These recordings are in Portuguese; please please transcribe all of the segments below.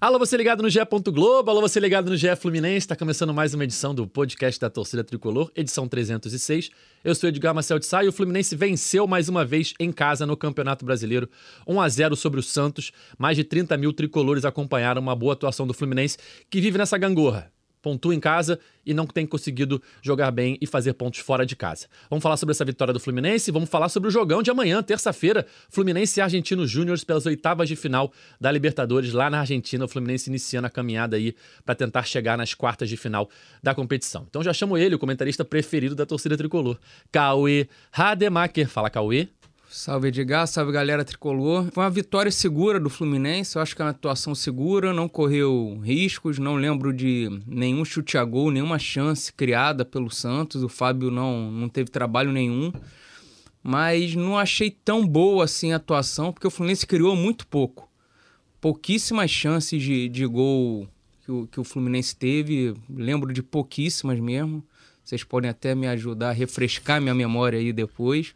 Alô, você ligado no GE. Globo, alô, você ligado no GE Fluminense. Está começando mais uma edição do podcast da Torcida Tricolor, edição 306. Eu sou Edgar Marcel de Sá e o Fluminense venceu mais uma vez em casa no Campeonato Brasileiro, 1 a 0 sobre o Santos. Mais de 30 mil tricolores acompanharam uma boa atuação do Fluminense, que vive nessa gangorra pontua em casa e não tem conseguido jogar bem e fazer pontos fora de casa. Vamos falar sobre essa vitória do Fluminense, vamos falar sobre o jogão de amanhã, terça-feira, Fluminense e Argentino Júnior pelas oitavas de final da Libertadores lá na Argentina, o Fluminense iniciando a caminhada aí para tentar chegar nas quartas de final da competição. Então já chamo ele, o comentarista preferido da torcida tricolor, Cauê Rademacher. Fala, Cauê. Salve Edgar, salve galera tricolor. Foi uma vitória segura do Fluminense, eu acho que é uma atuação segura, não correu riscos, não lembro de nenhum chute a gol, nenhuma chance criada pelo Santos. O Fábio não, não teve trabalho nenhum, mas não achei tão boa assim a atuação, porque o Fluminense criou muito pouco. Pouquíssimas chances de, de gol que o, que o Fluminense teve, lembro de pouquíssimas mesmo. Vocês podem até me ajudar a refrescar minha memória aí depois.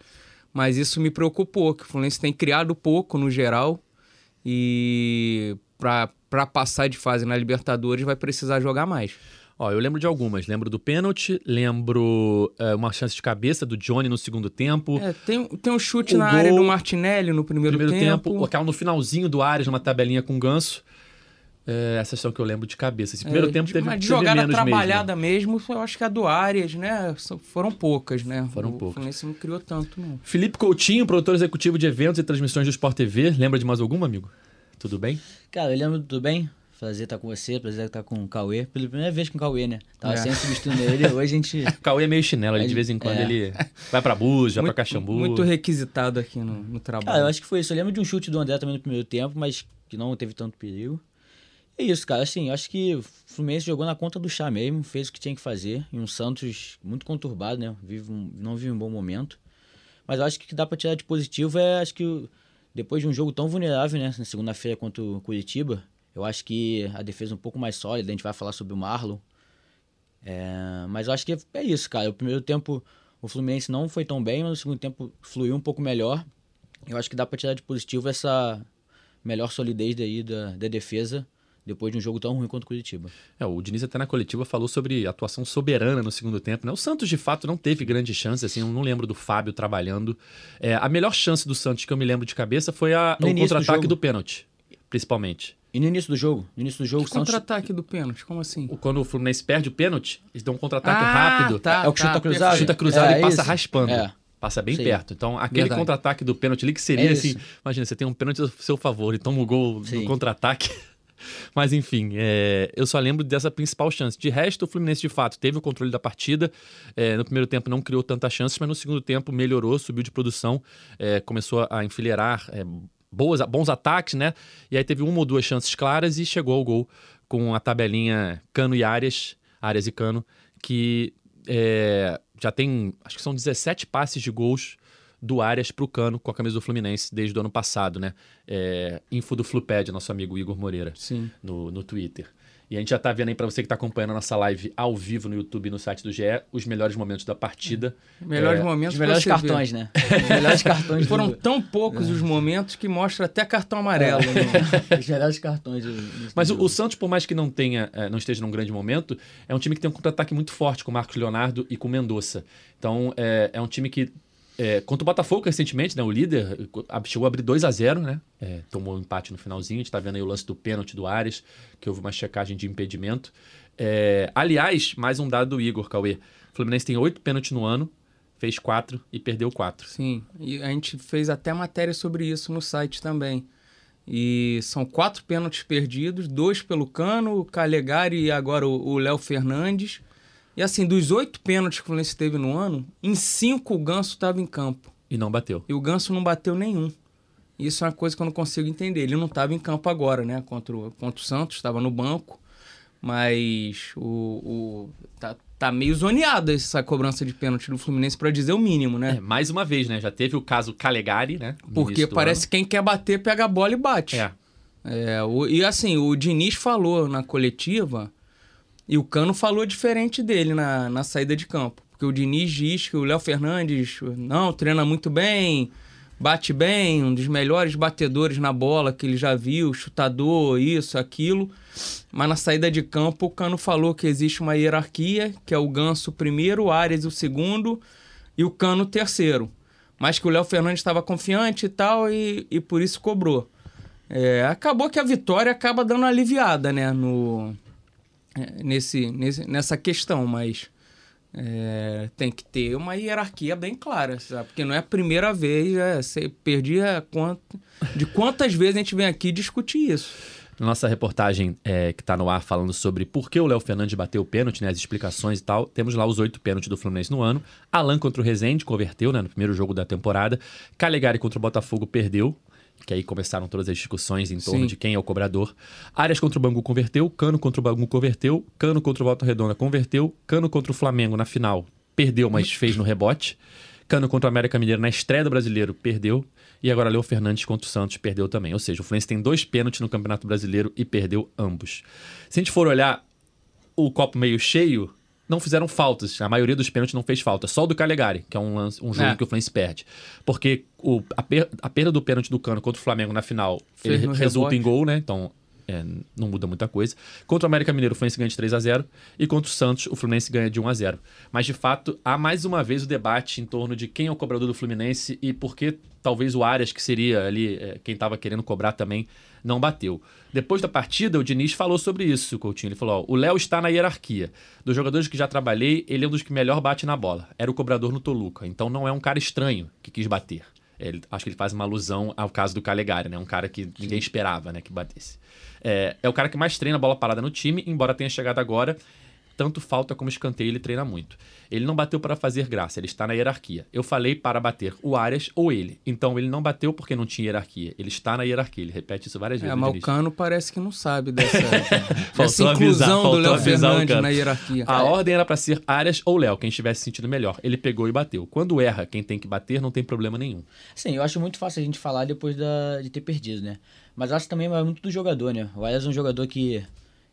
Mas isso me preocupou, que o Fluminense tem criado pouco no geral e para passar de fase na Libertadores vai precisar jogar mais. Ó, eu lembro de algumas. Lembro do pênalti, lembro é, uma chance de cabeça do Johnny no segundo tempo. É, tem, tem um chute o na gol, área do Martinelli no primeiro, primeiro tempo. tempo. Aquela no finalzinho do Ares, numa tabelinha com ganso. É, essas são que eu lembro de cabeça. Esse primeiro é, tempo teve, uma de jogada trabalhada mesmo. mesmo. eu acho que a do Arias, né? Foram poucas, né? Foram o poucas. O Fluminense não criou tanto, não. Felipe Coutinho, produtor executivo de eventos e transmissões do Sport TV. Lembra de mais algum, amigo? Tudo bem? Cara, eu lembro tudo bem. Prazer estar com você, prazer estar com o Cauê. Pela primeira vez com o Cauê, né? Tava é. sempre substituindo ele, hoje a gente... Cauê é meio chinelo, ele, de vez em quando é. ele vai pra Búzios, vai pra Caxambu. Muito requisitado aqui no, no trabalho. Cara, eu acho que foi isso. Eu lembro de um chute do André também no primeiro tempo, mas que não teve tanto perigo. É isso, cara. Assim, acho que o Fluminense jogou na conta do chá mesmo, fez o que tinha que fazer. E um Santos muito conturbado, né? Vive um, não vive um bom momento. Mas acho que o que dá pra tirar de positivo é, acho que depois de um jogo tão vulnerável, né? Na segunda-feira contra o Curitiba, eu acho que a defesa é um pouco mais sólida. A gente vai falar sobre o Marlon. É, mas acho que é isso, cara. O primeiro tempo o Fluminense não foi tão bem, mas o segundo tempo fluiu um pouco melhor. Eu acho que dá pra tirar de positivo essa melhor solidez daí da, da defesa depois de um jogo tão ruim quanto o Curitiba. É, o Diniz até na coletiva falou sobre atuação soberana no segundo tempo. Né? O Santos, de fato, não teve grande chance, assim, eu não lembro do Fábio trabalhando. É, a melhor chance do Santos que eu me lembro de cabeça foi a, o contra-ataque do, do, pênalti, principalmente. E no início do jogo? No início do jogo, Santos... contra-ataque do pênalti? Como assim? Quando o Fluminense perde o pênalti, eles dão um contra-ataque ah, rápido. Tá, é o que tá, chuta cruzado? Chuta cruzado é, e passa isso. raspando. É. Passa bem Sim. perto. Então, aquele contra-ataque do pênalti ali que seria é assim. Imagina, você tem um pênalti a seu favor e toma o um gol Sim. no contra-ataque. Mas enfim, é, eu só lembro dessa principal chance. De resto, o Fluminense de fato teve o controle da partida. É, no primeiro tempo não criou tantas chances, mas no segundo tempo melhorou, subiu de produção, é, começou a enfileirar é, boas, bons ataques, né? E aí teve uma ou duas chances claras e chegou ao gol com a tabelinha Cano e Áreas, Áreas e Cano, que é, já tem, acho que são 17 passes de gols do Arias para o Cano com a camisa do Fluminense desde o ano passado, né? É, info do Fluped, nosso amigo Igor Moreira, Sim. No, no Twitter. E a gente já tá vendo aí para você que está acompanhando a nossa live ao vivo no YouTube e no site do GE, os melhores momentos da partida. Melhores é, momentos. Os melhores cartões, vê. né? Os melhores cartões. Foram tão poucos os momentos que mostra até cartão amarelo. É. Né? os melhores cartões. Mas o, o, Santos, por mais que não tenha, é, não esteja num grande momento, é um time que tem um contra-ataque muito forte com o Marcos Leonardo e com o Mendonça. Então é, é um time que é, contra o Botafogo recentemente, né? O líder chegou a abrir 2 a 0 né? É, tomou um empate no finalzinho. A gente tá vendo aí o lance do pênalti do Ares, que houve uma checagem de impedimento. É, aliás, mais um dado do Igor, Cauê. O Fluminense tem oito pênaltis no ano, fez quatro e perdeu quatro. Sim, e a gente fez até matéria sobre isso no site também. E são quatro pênaltis perdidos, dois pelo Cano, o Calegari e agora o Léo Fernandes. E assim, dos oito pênaltis que o Fluminense teve no ano, em cinco o Ganso estava em campo. E não bateu. E o Ganso não bateu nenhum. Isso é uma coisa que eu não consigo entender. Ele não estava em campo agora, né? Contra o, contra o Santos, estava no banco. Mas o, o tá, tá meio zoneada essa cobrança de pênalti do Fluminense, para dizer o mínimo, né? É, mais uma vez, né? Já teve o caso Calegari, né? Porque parece que quem quer bater pega a bola e bate. É. É, o- e assim, o Diniz falou na coletiva e o Cano falou diferente dele na, na saída de campo. Porque o Diniz diz que o Léo Fernandes não treina muito bem, bate bem, um dos melhores batedores na bola que ele já viu, chutador, isso, aquilo. Mas na saída de campo, o Cano falou que existe uma hierarquia, que é o Ganso primeiro, o Ares o segundo e o Cano o terceiro. Mas que o Léo Fernandes estava confiante e tal, e, e por isso cobrou. É, acabou que a vitória acaba dando aliviada, né, no, nesse, nesse, nessa questão, mas é, tem que ter uma hierarquia bem clara, sabe? Porque não é a primeira vez, é, você perdia quant, de quantas vezes a gente vem aqui discutir isso. Nossa reportagem é, que tá no ar falando sobre por que o Léo Fernandes bateu o pênalti, né, as explicações e tal, temos lá os oito pênaltis do Fluminense no ano. Alan contra o Rezende converteu né, no primeiro jogo da temporada. Calegari contra o Botafogo perdeu. Que aí começaram todas as discussões em torno Sim. de quem é o cobrador. Arias contra o Bangu converteu, Cano contra o Bangu converteu, Cano contra o Volta Redonda converteu, Cano contra o Flamengo na final perdeu, mas fez no rebote. Cano contra o América Mineiro na estreia do Brasileiro perdeu. E agora Leo Fernandes contra o Santos perdeu também. Ou seja, o Fluminense tem dois pênaltis no Campeonato Brasileiro e perdeu ambos. Se a gente for olhar o copo meio cheio, não fizeram faltas. A maioria dos pênaltis não fez falta. Só o do Calegari, que é um, lance- um jogo É. que o Fluminense perde. Porque o- a, per- a perda do pênalti do Cano contra o Flamengo na final Fez ele resulta rebote. em gol, né? Então é, não muda muita coisa. Contra o América Mineiro, o Fluminense ganha de 3 a 0 E contra o Santos, o Fluminense ganha de 1 a 0 Mas, de fato, há mais uma vez o debate em torno de quem é o cobrador do Fluminense e por que talvez o Arias, que seria ali é, quem estava querendo cobrar também, não bateu. Depois da partida, o Diniz falou sobre isso, Coutinho. Ele falou: ó, o Léo está na hierarquia. Dos jogadores que já trabalhei, ele é um dos que melhor bate na bola. Era o cobrador no Toluca. Então não é um cara estranho que quis bater. Ele, acho que ele faz uma alusão ao caso do Calegari, né? Um cara que ninguém esperava né, que batesse. É, é o cara que mais treina bola parada no time, embora tenha chegado agora. Tanto falta como escanteio, ele treina muito. Ele não bateu para fazer graça, ele está na hierarquia. Eu falei para bater o Arias ou ele. Então ele não bateu porque não tinha hierarquia. Ele está na hierarquia. Ele repete isso várias vezes. É, mas o. Cano parece que não sabe dessa, dessa Faltou avisar, inclusão do Léo Fernandes na hierarquia. A ordem era para ser Arias ou Léo, quem estivesse sentindo melhor. Ele pegou e bateu. Quando erra, quem tem que bater não tem problema nenhum. Sim, eu acho muito fácil a gente falar depois da, de ter perdido, né? Mas acho também é muito do jogador, né? O Arias é um jogador que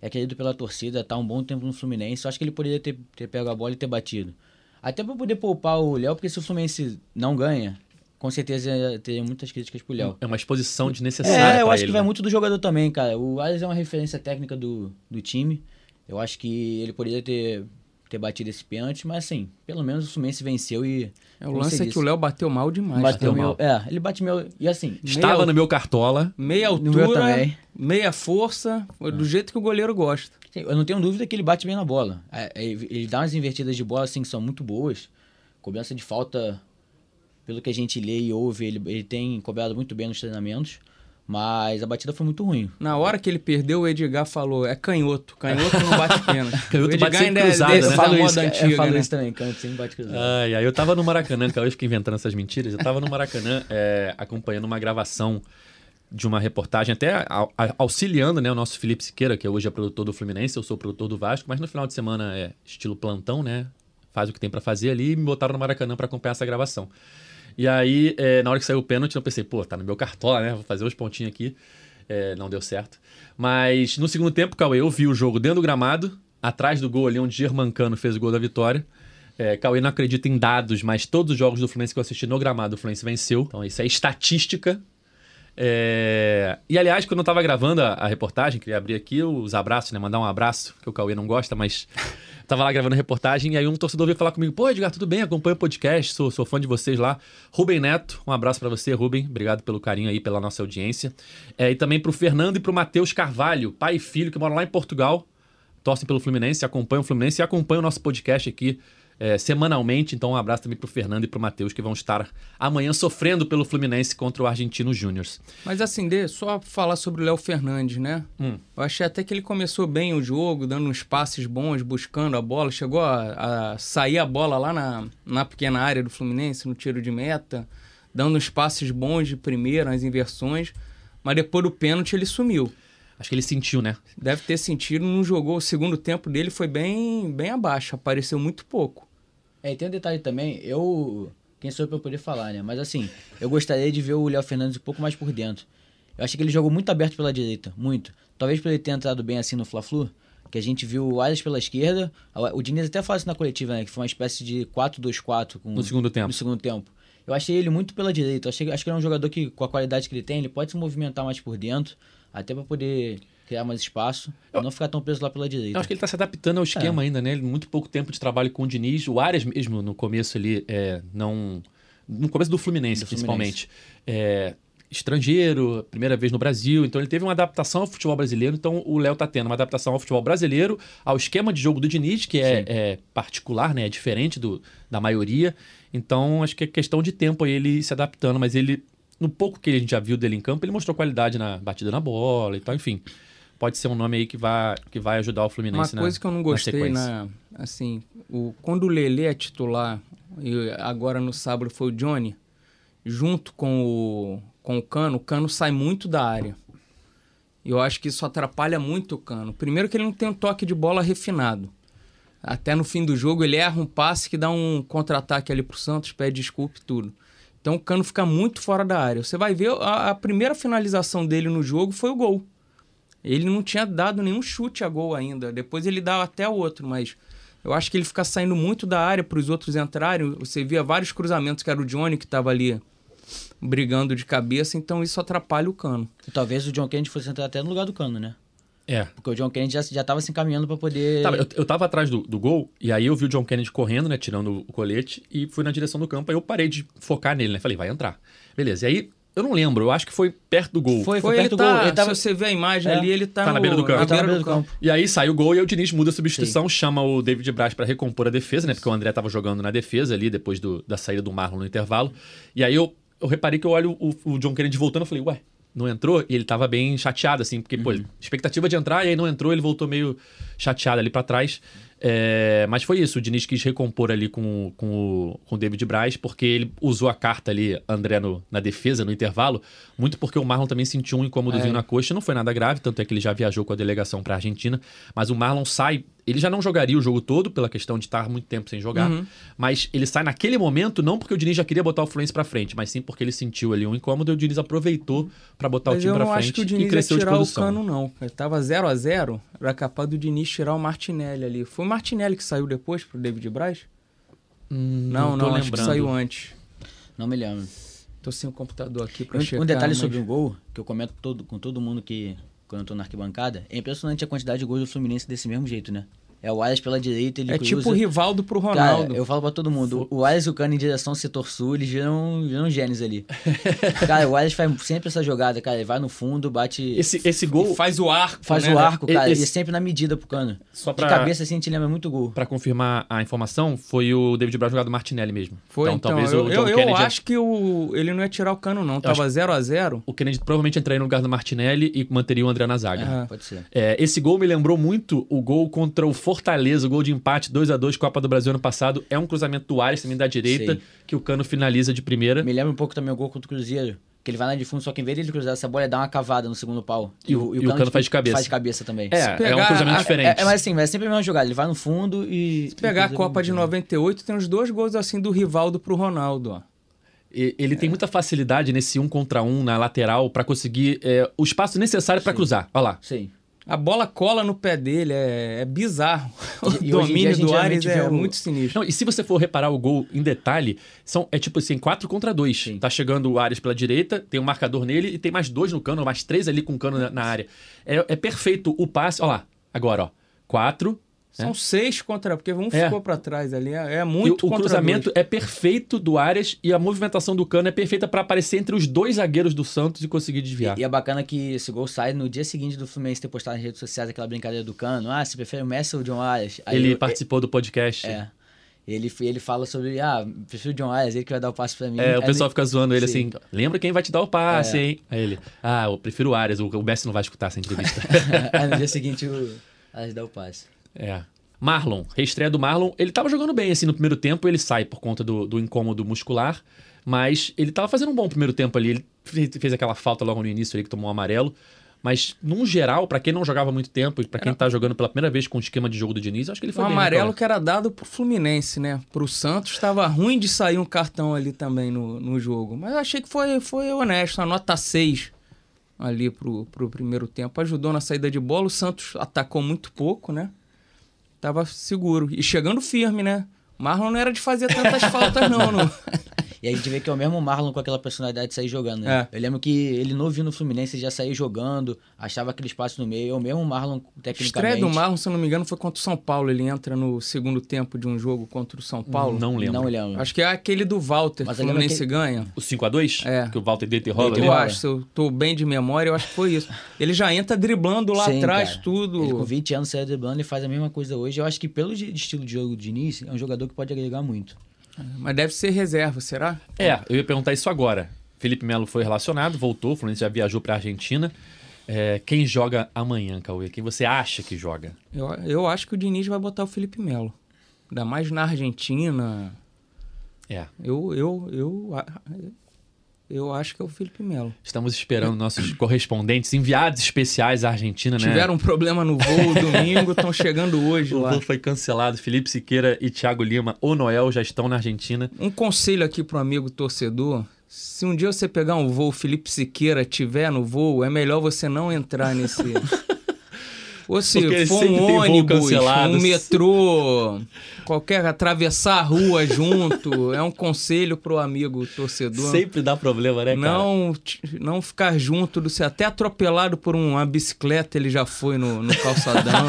é querido pela torcida, tá um bom tempo no Fluminense. Eu acho que ele poderia ter, ter pego a bola e ter batido. Até pra poder poupar o Léo, porque se o Fluminense não ganha, com certeza teria muitas críticas pro Léo. É uma exposição desnecessária É, eu acho ele, que vai né? muito do jogador também, cara. O Arias é uma referência técnica do, do time. Eu acho que ele poderia ter, ter batido esse pênalti, mas assim, pelo menos o Fluminense venceu e. É, o lance é que o Léo bateu mal demais. bateu bateu meu. mal. É, ele bate meu. E assim, Estava meia- no meu cartola. Meia altura, também. meia força, do jeito que o goleiro gosta. Eu não tenho dúvida que ele bate bem na bola. É, é, Ele dá umas invertidas de bola assim que são muito boas. Cobrança de falta, pelo que a gente lê e ouve, ele, ele tem cobrado muito bem nos treinamentos. Mas a batida foi muito ruim. Na hora que ele perdeu, o Edgar falou: é canhoto. Canhoto não bate pênalti. Canhoto o bate ainda é cruzado, desse né? eu da falo moda isso, antiga, eu falo né? isso também, canto sempre bate cruzado. Ai, ai, eu tava no Maracanã, que eu fiquei inventando essas mentiras. Eu tava no Maracanã é, acompanhando uma gravação de uma reportagem, até auxiliando né, o nosso Felipe Siqueira, que hoje é produtor do Fluminense, eu sou produtor do Vasco, mas no final de semana é estilo plantão, né? Faz o que tem pra fazer ali e me botaram no Maracanã pra acompanhar essa gravação. E aí, é, na hora que saiu o pênalti, eu pensei, pô, tá no meu cartola, né? Vou fazer os pontinhos aqui. É, não deu certo. Mas no segundo tempo, Cauê, eu vi o jogo dentro do gramado, atrás do gol ali, onde Germancano fez o gol da vitória. É, Cauê não acredita em dados, mas todos os jogos do Fluminense que eu assisti no gramado, o Fluminense venceu. Então isso é estatística. É, E aliás, quando eu tava gravando a, a reportagem, queria abrir aqui os abraços, né? Mandar um abraço, que o Cauê não gosta, mas tava lá gravando a reportagem e aí um torcedor veio falar comigo: Pô, Edgar, tudo bem? Acompanha o podcast, sou, sou fã de vocês lá. Rubem Neto, um abraço pra você, Rubem. Obrigado pelo carinho aí, pela nossa audiência. É, e também pro Fernando e pro Matheus Carvalho, pai e filho, que moram lá em Portugal torcem pelo Fluminense, acompanham o Fluminense e acompanham o nosso podcast aqui é, semanalmente. Então, um abraço também pro Fernando e pro Matheus, que vão estar amanhã sofrendo pelo Fluminense contra o Argentino Júnior. Mas assim, Dê, só falar sobre o Léo Fernandes, né? Hum. Eu achei até que ele começou bem o jogo, dando uns passes bons, buscando a bola. Chegou a, a sair a bola lá na, na pequena área do Fluminense, no tiro de meta, dando uns passes bons de primeira, as inversões. Mas depois do pênalti ele sumiu. Acho que ele sentiu, né? Deve ter sentido, não jogou. O segundo tempo dele foi bem, bem abaixo, apareceu muito pouco. É, e tem um detalhe também, eu. Quem sou eu pra poder falar, né? Mas assim, eu gostaria de ver o Léo Fernandes um pouco mais por dentro. Eu achei que ele jogou muito aberto pela direita, muito. Talvez por ele ter entrado bem assim no Fla-Flu, que a gente viu o Arias pela esquerda. O Diniz até falou isso na coletiva, né? Que foi uma espécie de 4-2-4 no segundo tempo. No segundo tempo. Eu achei ele muito pela direita. Eu achei, acho que ele é um jogador que, com a qualidade que ele tem, ele pode se movimentar mais por dentro, até para poder criar mais espaço eu, e não ficar tão preso lá pela direita. Eu acho que ele está se adaptando ao esquema é. ainda, né? Muito pouco tempo de trabalho com o Diniz. O Arias mesmo, no começo ali, é, não... No começo do Fluminense, do principalmente. Fluminense. É, estrangeiro, primeira vez no Brasil, então ele teve uma adaptação ao futebol brasileiro, então o Léo tá tendo uma adaptação ao futebol brasileiro, ao esquema de jogo do Diniz, que é, é, particular, né, é diferente do, da maioria, então acho que é questão de tempo ele se adaptando, mas ele, no pouco que a gente já viu dele em campo, ele mostrou qualidade na batida na bola e tal, enfim, pode ser um nome aí que vai, que vai ajudar o Fluminense Uma coisa na, que eu não gostei, na, assim, o, quando o Lele é titular, e agora no sábado foi o Johnny, junto com o com o Cano, o Cano sai muito da área. E eu acho que isso atrapalha muito o Cano. Primeiro que ele não tem um toque de bola refinado. Até no fim do jogo ele erra um passe que dá um contra-ataque ali pro Santos, pede desculpa e tudo. Então o Cano fica muito fora da área. Você vai ver a, a primeira finalização dele no jogo foi o gol. Ele não tinha dado nenhum chute a gol ainda. Depois ele dá até outro, mas eu acho que ele fica saindo muito da área para os outros entrarem. Você via vários cruzamentos que era o Johnny que estava ali brigando de cabeça, então isso atrapalha o Cano. E talvez o John Kennedy fosse entrar até no lugar do Cano, né? É. Porque o John Kennedy já, já tava se encaminhando para poder. Tava, eu, eu tava atrás do, do gol, e aí eu vi o John Kennedy correndo, né? Tirando o colete, e fui na direção do campo. Aí eu parei de focar nele, né? Falei, vai entrar. Beleza. E aí, eu não lembro, eu acho que foi perto do gol. Foi, foi, foi perto do tá, gol. Ele tava... Se você vê a imagem é. ali, ele tá, tá no, na beira do campo. Na beira do campo. E aí sai o gol e o Diniz muda a substituição, Sim. chama o David Braz para recompor a defesa, né? Porque o André tava jogando na defesa ali, depois do, da saída do Marlon no intervalo. E aí eu eu reparei que eu olho o, o John Kennedy voltando, eu falei, ué, não entrou? E ele tava bem chateado, assim, porque, uhum. pô, expectativa de entrar, e aí não entrou, ele voltou meio chateado ali para trás. É, mas foi isso, o Diniz quis recompor ali com, com, o, com o David Braz, porque ele usou a carta ali, André, no, na defesa, no intervalo, muito porque o Marlon também sentiu um incômodozinho é. na coxa, não foi nada grave, tanto é que ele já viajou com a delegação para Argentina, mas o Marlon sai ele já não jogaria o jogo todo, pela questão de estar muito tempo sem jogar. Uhum. Mas ele sai naquele momento, não porque o Diniz já queria botar o Fluminense pra frente, mas sim porque ele sentiu ali um incômodo e o Diniz aproveitou para botar mas o time pra frente acho que o Diniz e cresceu ia tirar o cano, não. Ele tava 0 a 0 era capaz do Diniz tirar o Martinelli ali. Foi Martinelli que saiu depois pro David Braz? Hum, não, não, não acho que saiu antes. Não me lembro. Tô sem o computador aqui pra um, checar. Um detalhe mas... sobre o gol, que eu comento todo, com todo mundo que quando eu tô na arquibancada, é impressionante a quantidade de gols do Fluminense desse mesmo jeito, né? É o Arias pela direita, ele É cruza. tipo o Rivaldo pro Ronaldo. Cara, eu falo pra todo mundo, o Arias e o Cano em direção ao setor sul, eles viram, viram gênios ali. cara, o Arias faz sempre essa jogada, cara, ele vai no fundo, bate... Esse, esse gol... Faz o arco, Faz né? o arco, cara, esse... e sempre na medida pro Cano. Só pra... De cabeça, assim, a gente lembra muito gol. Pra confirmar a informação, foi o David Braz jogado do Martinelli mesmo. Foi, então, então talvez eu, o John eu, Kennedy... Eu acho que o... ele não ia tirar o Cano, não. Tava 0 a 0 O Kennedy provavelmente entraria no lugar do Martinelli e manteria o André na zaga. É, pode ser. É, esse gol me lembrou muito o gol contra o Fortaleza, o gol de empate 2 a 2 Copa do Brasil ano passado. É um cruzamento do Ares também da direita, Sei. que o Cano finaliza de primeira. Me lembra um pouco também o gol contra o Cruzeiro. Que ele vai lá de fundo, só que em vez de ele cruzar essa bola, ele dá uma cavada no segundo pau. E, o, e o, Cano, Cano faz de cabeça. Faz de cabeça também. É, pegar, é um cruzamento a, diferente. É, é, mas assim, é sempre a mesma jogada. Ele vai no fundo e. Se pegar a Copa de 98, tem os dois gols assim do Rivaldo pro Ronaldo, ó. Ele tem muita facilidade nesse um contra um na lateral para conseguir é, o espaço necessário para cruzar. Olha lá. Sim. A bola cola no pé dele, é, é bizarro. O e, domínio do Ares é o... muito sinistro. Não, e se você for reparar o gol em detalhe, são, é tipo assim, 4 contra 2. Tá chegando o Ares pela direita, tem um marcador nele e tem mais dois no cano, mais três ali com o cano na, na área. É, é perfeito o passe. Olha lá, agora, ó. 4, são é. seis contra, porque um é. ficou para trás ali. É, é muito e O cruzamento dois. é perfeito do Arias e a movimentação do Cano é perfeita para aparecer entre os dois zagueiros do Santos e conseguir desviar. E, e, é bacana que esse gol sai no dia seguinte do Fluminense ter postado nas redes sociais aquela brincadeira do Cano. Ah, você prefere o Messi ou o John Arias? Aí ele eu, participou do podcast. É. Ele, ele fala sobre, ah, prefiro o John Arias, ele que vai dar o passe pra mim. É, o pessoal fica zoando ele Sim. assim, lembra quem vai te dar o passe, é. hein? Aí ele, ah, eu prefiro o Arias, o, o Messi não vai escutar essa entrevista. Aí no dia seguinte o Arias dá o passe. É. Marlon, reestreia do Marlon, ele tava jogando bem, assim, no primeiro tempo, ele sai por conta do, do incômodo muscular, mas ele tava fazendo um bom primeiro tempo ali, ele fez, fez aquela falta logo no início ali que tomou um amarelo, mas, num geral, para quem não jogava muito tempo e para quem tá jogando pela primeira vez com o esquema de jogo do Diniz, acho que ele foi um bem. amarelo que era dado pro Fluminense, né? Pro Santos estava ruim de sair um cartão ali também no, no jogo. Mas eu achei que foi, foi honesto, a nota 6 ali pro, pro primeiro tempo. Ajudou na saída de bola. O Santos atacou muito pouco, né? Tava seguro. E chegando firme, né? Marlon não era de fazer tantas faltas, não. E aí a gente vê que é o mesmo Marlon com aquela personalidade de sair jogando, né? É. Eu lembro que ele novinho no Fluminense já saiu jogando, achava aquele espaço no meio. É o mesmo Marlon A tecnicamente. estreia do Marlon, se eu não me engano, foi contra o São Paulo. Ele entra no segundo tempo de um jogo contra o São Paulo. Não lembro. Não lembro. Acho que é aquele do Walter, Mas que o Fluminense que- ganha. O 5x2? É. Que o Walter deita rola Deita ali? Eu rola. acho, se eu tô bem de memória, eu acho que foi isso. Ele já entra driblando lá Sim, atrás, cara. tudo. Ele com 20 anos saiu driblando e faz a mesma coisa hoje. Eu acho que pelo estilo de jogo de início, é um jogador que pode agregar muito. Mas deve ser reserva, será? É, eu ia perguntar isso agora. Felipe Melo foi relacionado, voltou, o Fluminense já viajou pra Argentina. É, quem joga amanhã, Cauê? Quem você acha que joga? Eu, eu acho que o Diniz vai botar o Felipe Melo. Ainda mais na Argentina. É, Eu, eu, eu, a- eu acho que é o Felipe Melo. estamos esperando nossos correspondentes, enviados especiais à Argentina, né? Tiveram um problema no voo domingo, estão chegando hoje O lá. voo foi cancelado. Felipe Siqueira e Thiago Lima, ou Noel, já estão na Argentina. Um conselho aqui pro amigo torcedor. Se um dia você pegar um voo, Felipe Siqueira tiver no voo, é melhor você não entrar nesse. Ou se for um ônibus, um metrô, qualquer atravessar a rua junto, é um conselho pro amigo torcedor. Sempre dá problema, né, cara? Não, não ficar junto do. Até atropelado por uma bicicleta ele já foi no, no calçadão.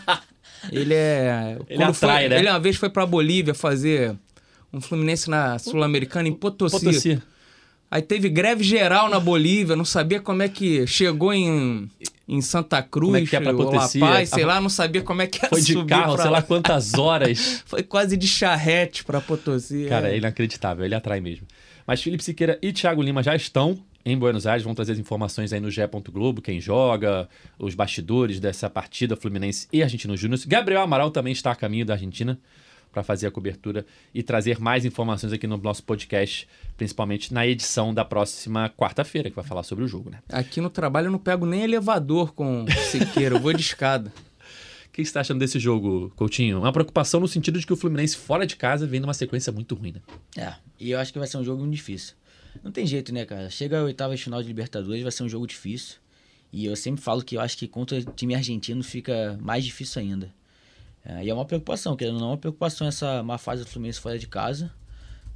ele é. Ele atrai, foi- né? Ele uma vez foi pra Bolívia fazer um Fluminense na Sul-Americana em Potosí. Potosí. Aí teve greve geral na Bolívia, não sabia como é que chegou em, em Santa Cruz, Como é que é ou La? Paz, sei lá, não sabia como é que era Foi de carro, sei lá quantas horas. Foi quase de charrete pra Potosí. Cara, é. é inacreditável, ele atrai mesmo. Mas Felipe Siqueira e Thiago Lima já estão em Buenos Aires, vão trazer as informações aí no GE. Globo, quem joga, os bastidores dessa partida Fluminense e Argentino Júnior. Gabriel Amaral também está a caminho da Argentina para fazer a cobertura e trazer mais informações aqui no nosso podcast, principalmente na edição da próxima quarta-feira, que vai falar sobre o jogo, né? Aqui no trabalho eu não pego nem elevador com Siqueira, eu vou de escada. O que você está achando desse jogo, Coutinho? Uma preocupação no sentido de que o Fluminense fora de casa vem numa sequência muito ruim, né? É, e eu acho que vai ser um jogo muito difícil. Não tem jeito, né, cara? Chega a oitava final de Libertadores, vai ser um jogo difícil. E eu sempre falo que eu acho que contra o time argentino fica mais difícil ainda. É, e é uma preocupação, querendo ou não, é uma preocupação essa má fase do Fluminense fora de casa.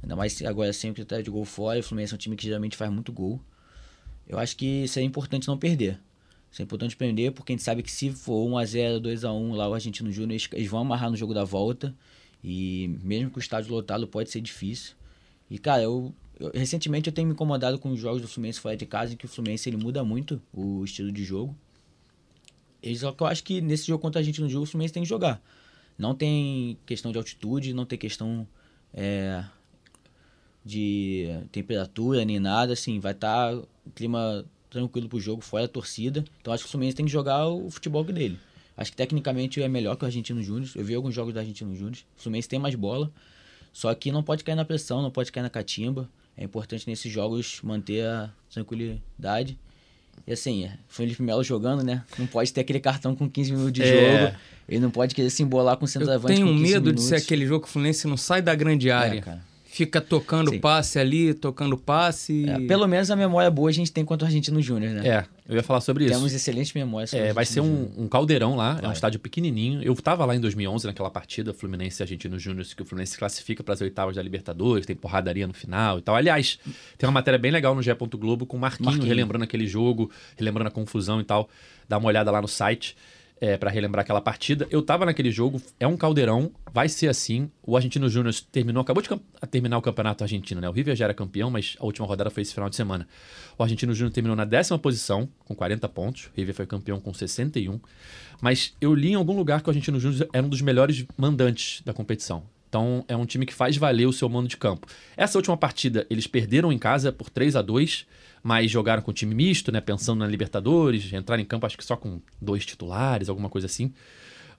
Ainda mais agora sempre tá de gol fora, o Fluminense é um time que geralmente faz muito gol. Eu acho que isso é importante não perder. Isso é importante perder, porque a gente sabe que se for 1x0, 2x1 lá o Argentino Júnior, eles, vão amarrar no jogo da volta. E mesmo com o estádio lotado, pode ser difícil. E, cara, eu, eu- recentemente eu tenho me incomodado com os jogos do Fluminense fora de casa, em que o Fluminense ele muda muito o estilo de jogo. Só que eu acho que nesse jogo contra a jogo, o Fluminense tem que jogar. Não tem questão de altitude, não tem questão é, de temperatura nem nada, assim, vai estar clima tranquilo pro jogo, fora a torcida. Então acho que o Fluminense tem que jogar o futebol dele. Acho que tecnicamente é melhor que o Argentino Júnior. Eu vi alguns jogos do Argentino Júnior. O Fluminense tem mais bola. Só que não pode cair na pressão, não pode cair na catimba. É importante nesses jogos manter a tranquilidade. E assim, é, Felipe Melo jogando, né? Não pode ter aquele cartão com 15 minutos de É. jogo. Ele não pode querer se embolar com o Eu centroavante tenho com 15 medo de ser minutos. aquele jogo que o Fluminense não sai da grande área. cara. Fica tocando Sim. passe ali, tocando passe. É, pelo menos a memória boa a gente tem contra o Argentino Júnior, né? É, eu ia falar sobre isso. Temos excelentes memórias. sobre É, vai ser um, um caldeirão lá, é um Vai. estádio pequenininho. Eu tava lá em 2011 naquela partida, Fluminense e Argentino Júnior, que o Fluminense se classifica para as oitavas da Libertadores, tem porradaria no final e tal. Aliás, tem uma matéria bem legal no GE. Globo com o Marquinho, Marquinho. relembrando aquele jogo, relembrando a confusão e tal. Dá uma olhada lá no site. É, para relembrar aquela partida. Eu tava naquele jogo, é um caldeirão, vai ser assim. O Argentino Júnior terminou, acabou de terminar o campeonato argentino, né? O River já era campeão, mas a última rodada foi esse final de semana. O Argentino Júnior terminou na décima posição, com 40 pontos. O River foi campeão com 61. Mas eu li em algum lugar que o Argentino Júnior era um dos melhores mandantes da competição. Então é um time que faz valer o seu mando de campo. Essa última partida, eles perderam em casa por 3 a 2 mas jogaram com time misto, né? Pensando na Libertadores, entraram em campo acho que só com dois titulares, alguma coisa assim.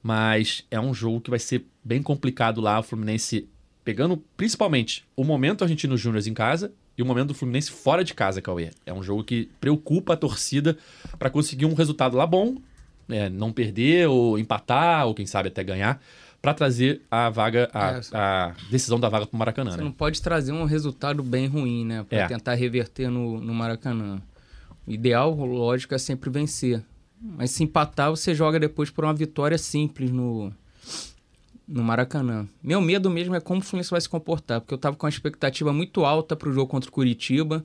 Mas é um jogo que vai ser bem complicado lá, o Fluminense pegando principalmente o momento Argentino Júnior em casa e o momento do Fluminense fora de casa, Cauê. É um jogo que preocupa a torcida para conseguir um resultado lá bom, né? não perder ou empatar, ou quem sabe até ganhar, para trazer a vaga, a, É. a decisão da vaga para o Maracanã. Você né? não pode trazer um resultado bem ruim, né? Pra É. tentar reverter no, no Maracanã. O ideal, lógico, é sempre vencer. Mas se empatar, você joga depois por uma vitória simples no, no Maracanã. Meu medo mesmo é como o Fluminense vai se comportar, porque eu tava com uma expectativa muito alta pro jogo contra o Curitiba,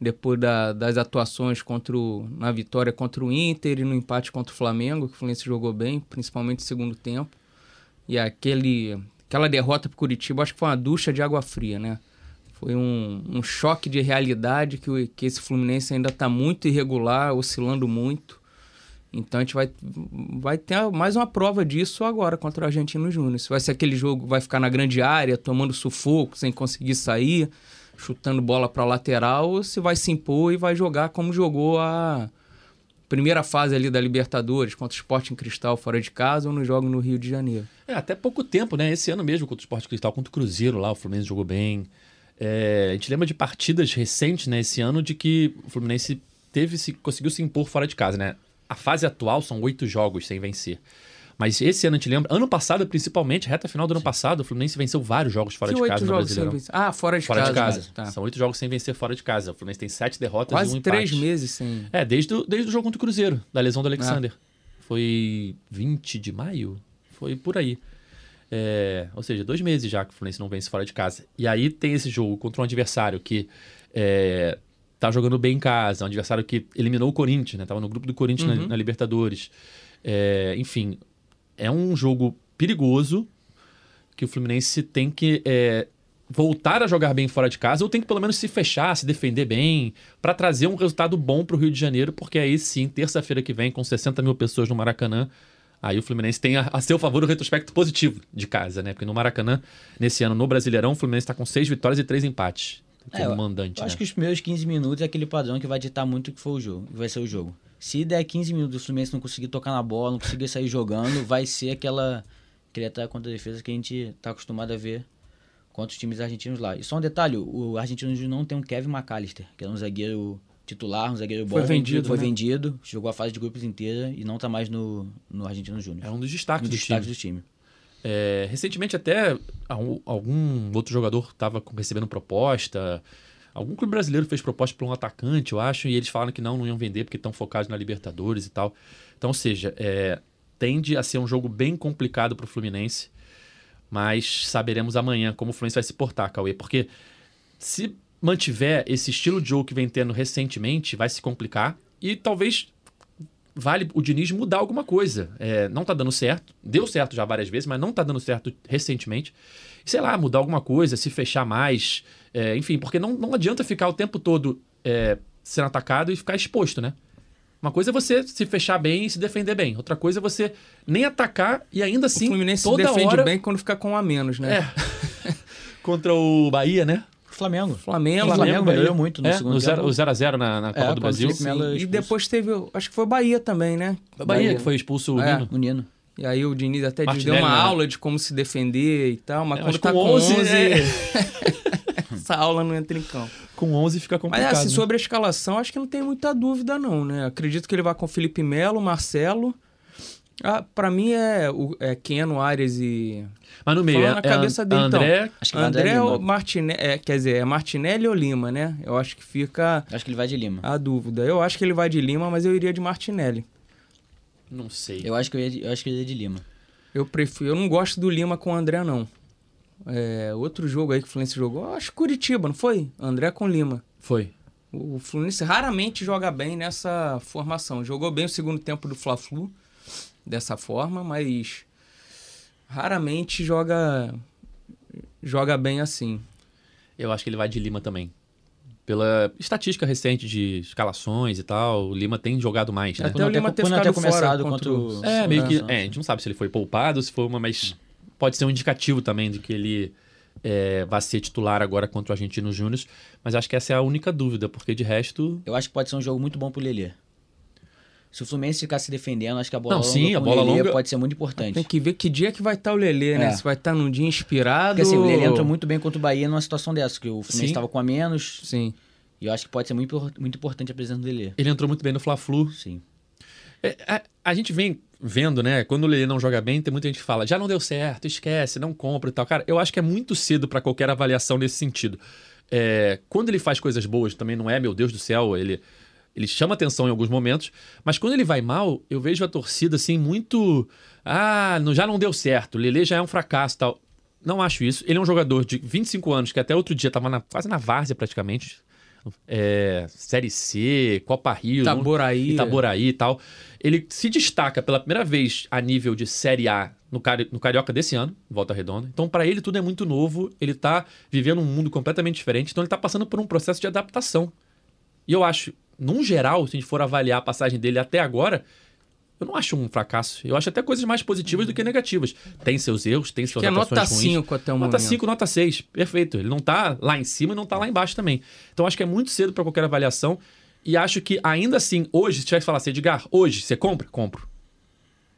depois da, das atuações contra o, na vitória contra o Inter e no empate contra o Flamengo, que o Fluminense jogou bem, principalmente no segundo tempo. E aquele, aquela derrota pro Curitiba, acho que foi uma ducha de água fria, né? Foi um, um choque de realidade que, o, que esse Fluminense ainda está muito irregular, oscilando muito. Então a gente vai, vai ter mais uma prova disso agora contra o Argentino Júnior. Se vai ser aquele jogo, vai ficar na grande área, tomando sufoco, sem conseguir sair, chutando bola para lateral, ou se vai se impor e vai jogar como jogou a primeira fase ali da Libertadores, contra o Sport em Cristal fora de casa ou no jogo no Rio de Janeiro. É, até pouco tempo, né? Esse ano mesmo contra o Sport Cristal, contra o Cruzeiro lá, o Fluminense jogou bem. É, a gente lembra de partidas recentes, né, esse ano, de que o Fluminense teve se, conseguiu se impor fora de casa, né? A fase atual são oito jogos sem vencer. Mas esse ano a gente lembra, ano passado principalmente, reta final do ano Sim. passado, o Fluminense venceu vários jogos fora que de casa no Brasileirão. Ah, fora de fora casa. De casa. Tá. São oito jogos sem vencer fora de casa. O Fluminense tem sete derrotas Quase e um três meses sem... É, desde o, desde o jogo contra o Cruzeiro, da lesão do Alexander. Ah. Foi 20 de maio? Foi por aí. É, ou seja, dois meses já que o Fluminense não vence fora de casa. E aí tem esse jogo contra um adversário que é, tá jogando bem em casa, um adversário que eliminou o Corinthians, né? Tava no grupo do Corinthians uhum. na, na, Libertadores. É, enfim, é um jogo perigoso que o Fluminense tem que é, voltar a jogar bem fora de casa ou tem que pelo menos se fechar, se defender bem para trazer um resultado bom para o Rio de Janeiro, porque aí sim, terça-feira que vem, com 60 mil pessoas no Maracanã, Aí o Fluminense tem a, a, seu favor o retrospecto positivo de casa, né? Porque no Maracanã, nesse ano, no Brasileirão, o Fluminense está com seis vitórias e três empates. É, mandante. Eu né? acho que os primeiros 15 minutos é aquele padrão que vai ditar muito o que for o jogo, que vai ser o jogo. Se der 15 minutos o Fluminense não conseguir tocar na bola, não conseguir sair jogando, vai ser aquela ataque contra a defesa que a gente está acostumado a ver contra os times argentinos lá. E só um detalhe, o argentino não tem um Kevin McAllister, que é um zagueiro titular, um zagueiro bom. Foi vendido. Foi né? vendido, jogou a fase de grupos inteira e não está mais no, no Argentino Júnior. É um dos destaques, um dos do, destaques time. do time. É, recentemente até algum outro jogador estava recebendo proposta. Algum clube brasileiro fez proposta para um atacante, eu acho, e eles falaram que não, não iam vender porque estão focados na Libertadores e tal. Então, ou seja, é, tende a ser um jogo bem complicado para o Fluminense, mas saberemos amanhã como o Fluminense vai se portar, Cauê, porque se mantiver esse estilo de jogo que vem tendo recentemente, vai se complicar e talvez vale o Diniz mudar alguma coisa. É, não tá dando certo, deu certo já várias vezes, mas não tá dando certo recentemente. Sei lá, mudar alguma coisa, se fechar mais, é, enfim, porque não, não adianta ficar o tempo todo é, sendo atacado e ficar exposto, né? Uma coisa é você se fechar bem e se defender bem. Outra coisa é você nem atacar e ainda assim. O Fluminense toda se defende hora... bem quando fica com um a menos, né? É. Contra o Bahia, né? Flamengo. Flamengo. O Flamengo melhorou muito no é, segundo no zero, tempo. O 0x0 na, na Copa é, do Brasil. E depois teve, acho que foi Bahia também, né? Bahia, Bahia. que foi expulso o é, Nino. O Nino. E aí o Diniz até deu uma né? aula de como se defender e tal, mas é, quando tá com 11... 11 é... essa aula não entra em campo. Com 11 fica complicado. Mas assim, né? sobre a escalação, acho que não tem muita dúvida não, né? Acredito que ele vai com Felipe Melo, Marcelo... Ah, para mim é, o, é Keno, Ares e mas no meio, é, na cabeça dele, André, então. Acho que André ou Martinelli, é, quer dizer, é Martinelli ou Lima, né? Eu acho que fica... Acho que ele vai de Lima. A dúvida. Eu acho que ele vai de Lima, mas eu iria de Martinelli. Não sei. Eu acho que eu, ia de, eu acho que eu iria de Lima. Eu prefiro... Eu não gosto do Lima com o André, não. É, outro jogo aí que o Fluminense jogou, acho que Curitiba, não foi? André com Lima. Foi. O Fluminense raramente joga bem nessa formação. Jogou bem o segundo tempo do Fla-Flu dessa forma, mas raramente joga joga bem assim. Eu acho que ele vai de Lima também. Pela estatística recente de escalações e tal, o Lima tem jogado mais, né? Até o Lima ter ficado começado contra o... É, meio que... É, a gente não sabe se ele foi poupado, se foi uma, mas pode ser um indicativo também de que ele é, vai ser titular agora contra o Argentino Júnior. Mas acho que essa é a única dúvida, porque de resto... Eu acho que pode ser um jogo muito bom pro Lelê. Se o Fluminense ficar se defendendo, acho que a bola não, longa sim, a bola longa pode ser muito importante. Tem que ver que dia que vai estar o Lelê, né? É. Se vai estar num dia inspirado. Porque assim, o Lelê entrou muito bem contra o Bahia numa situação dessa, que o Fluminense estava com a menos. Sim. E eu acho que pode ser muito, muito importante a presença do Lelê. Ele entrou muito bem no Fla-Flu. Sim. É, a, a, gente vem vendo, né? Quando o Lelê não joga bem, tem muita gente que fala, já não deu certo, esquece, não compra e tal. Cara, eu acho que é muito cedo para qualquer avaliação nesse sentido. É, quando ele faz coisas boas, também não é, meu Deus do céu, ele Ele chama atenção em alguns momentos, mas quando ele vai mal, eu vejo a torcida assim muito. Ah, não- já não deu certo. Lele já é um fracasso tal. Não acho isso. Ele é um jogador de 25 anos, que até outro dia estava na- quase na várzea praticamente. É, Série C, Copa Rio. Itaboraí. Itaboraí e tal. Ele se destaca pela primeira vez a nível de Série A no, Cari- no Carioca desse ano, Volta Redonda. Então, para ele, tudo é muito novo. Ele tá vivendo um mundo completamente diferente. Então, ele tá passando por um processo de adaptação. E eu acho, num geral, se a gente for avaliar a passagem dele até agora, eu não acho um fracasso. Eu acho até coisas mais positivas do que negativas. Tem seus erros, tem suas Que é nota ruins. 5 até o Nota momento. 5, nota 6. Perfeito. Ele não tá lá em cima e não tá lá embaixo também. Então acho que é muito cedo para qualquer avaliação. E acho que ainda assim, hoje, se tivesse que falar assim, Edgar, hoje, você compra? Compro.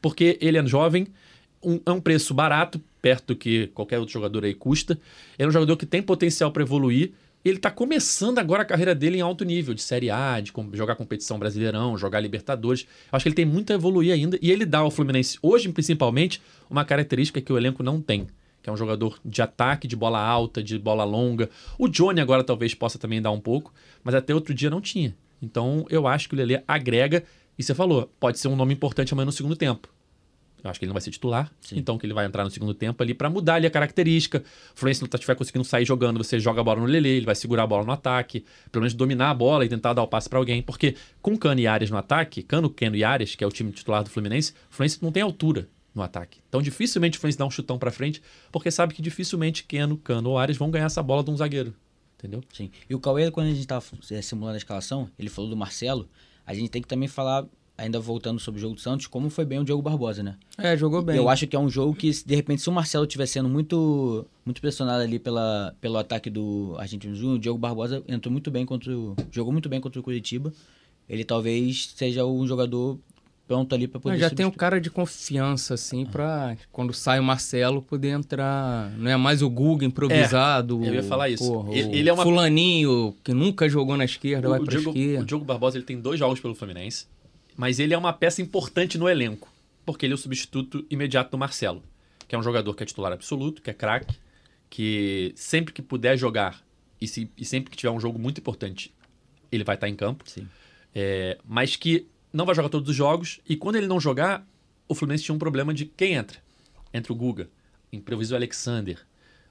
Porque ele é jovem, um- é um preço barato, perto do que qualquer outro jogador aí custa. Ele é um jogador que tem potencial para evoluir. Ele tá começando agora a carreira dele em alto nível, de Série A, de jogar competição brasileirão, jogar Libertadores. Acho que ele tem muito a evoluir ainda. E ele dá ao Fluminense, hoje principalmente, uma característica que o elenco não tem. Que é um jogador de ataque, de bola alta, de bola longa. O Johnny agora talvez possa também dar um pouco, mas até outro dia não tinha. Então eu acho que o Lelê agrega. E você falou, pode ser um nome importante amanhã no segundo tempo. Eu acho que ele não vai ser titular, então que ele vai entrar no segundo tempo ali para mudar ali a característica. O Fluminense não estiver conseguindo sair jogando, você joga a bola no Lele, ele vai segurar a bola no ataque, pelo menos dominar a bola e tentar dar o passe para alguém, porque com Cano e Arias no ataque, Cano, Keno e Arias, que é o time titular do Fluminense, o Fluminense não tem altura no ataque. Então dificilmente o Fluminense dá um chutão para frente, porque sabe que dificilmente Keno, Cano ou Arias vão ganhar essa bola de um zagueiro, entendeu? Sim. E o Cauê, quando a gente tava é, simulando a escalação, ele falou do Marcelo. A gente tem que também falar, ainda voltando sobre o jogo do Santos, como foi bem o Diogo Barbosa, né? É, jogou bem. Eu acho que é um jogo que, se- de repente, se o Marcelo estiver sendo muito, muito pressionado ali pela, pelo ataque do Argentino Júnior, o Diogo Barbosa entrou muito bem contra o, jogou muito bem contra o Curitiba. Ele talvez seja um jogador pronto ali para poder Mas já tem um substituir. cara de confiança, assim, pra quando sai o Marcelo poder entrar. Não é mais o Guga improvisado. É, eu ia falar isso. porra, Ele- o ele é uma- Fulaninho, que nunca jogou na esquerda, vai o, pra Diogo, esquerda. o Diogo Barbosa ele tem dois jogos pelo Fluminense, mas ele é uma peça importante no elenco, porque ele é o substituto imediato do Marcelo, que é um jogador que é titular absoluto, que é craque, que sempre que puder jogar e, se- e sempre que tiver um jogo muito importante, ele vai estar em campo. Sim. É, mas que não vai jogar todos os jogos. E quando ele não jogar, o Fluminense tinha um problema de quem entra. Entra o Guga, improvisou o Alexander,